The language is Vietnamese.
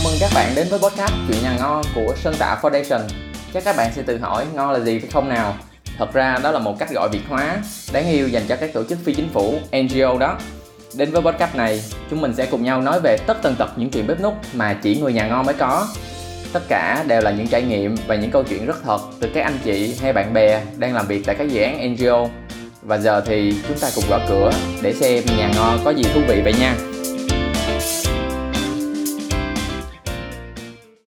chào mừng các bạn đến với podcast Chuyện nhà ngon của Sơn Tạ Foundation. Chắc các bạn sẽ tự hỏi ngon là gì phải không nào? Thật ra đó là một cách gọi Việt hóa đáng yêu dành cho các tổ chức phi chính phủ, NGO đó. Đến với podcast này, chúng mình sẽ cùng nhau nói về tất tần tật những chuyện bếp nút mà chỉ người nhà ngon mới có. Tất cả đều là những trải nghiệm và những câu chuyện rất thật từ các anh chị hay bạn bè đang làm việc tại các dự án NGO. Và giờ thì chúng ta cùng gõ cửa để xem nhà ngon có gì thú vị vậy nha.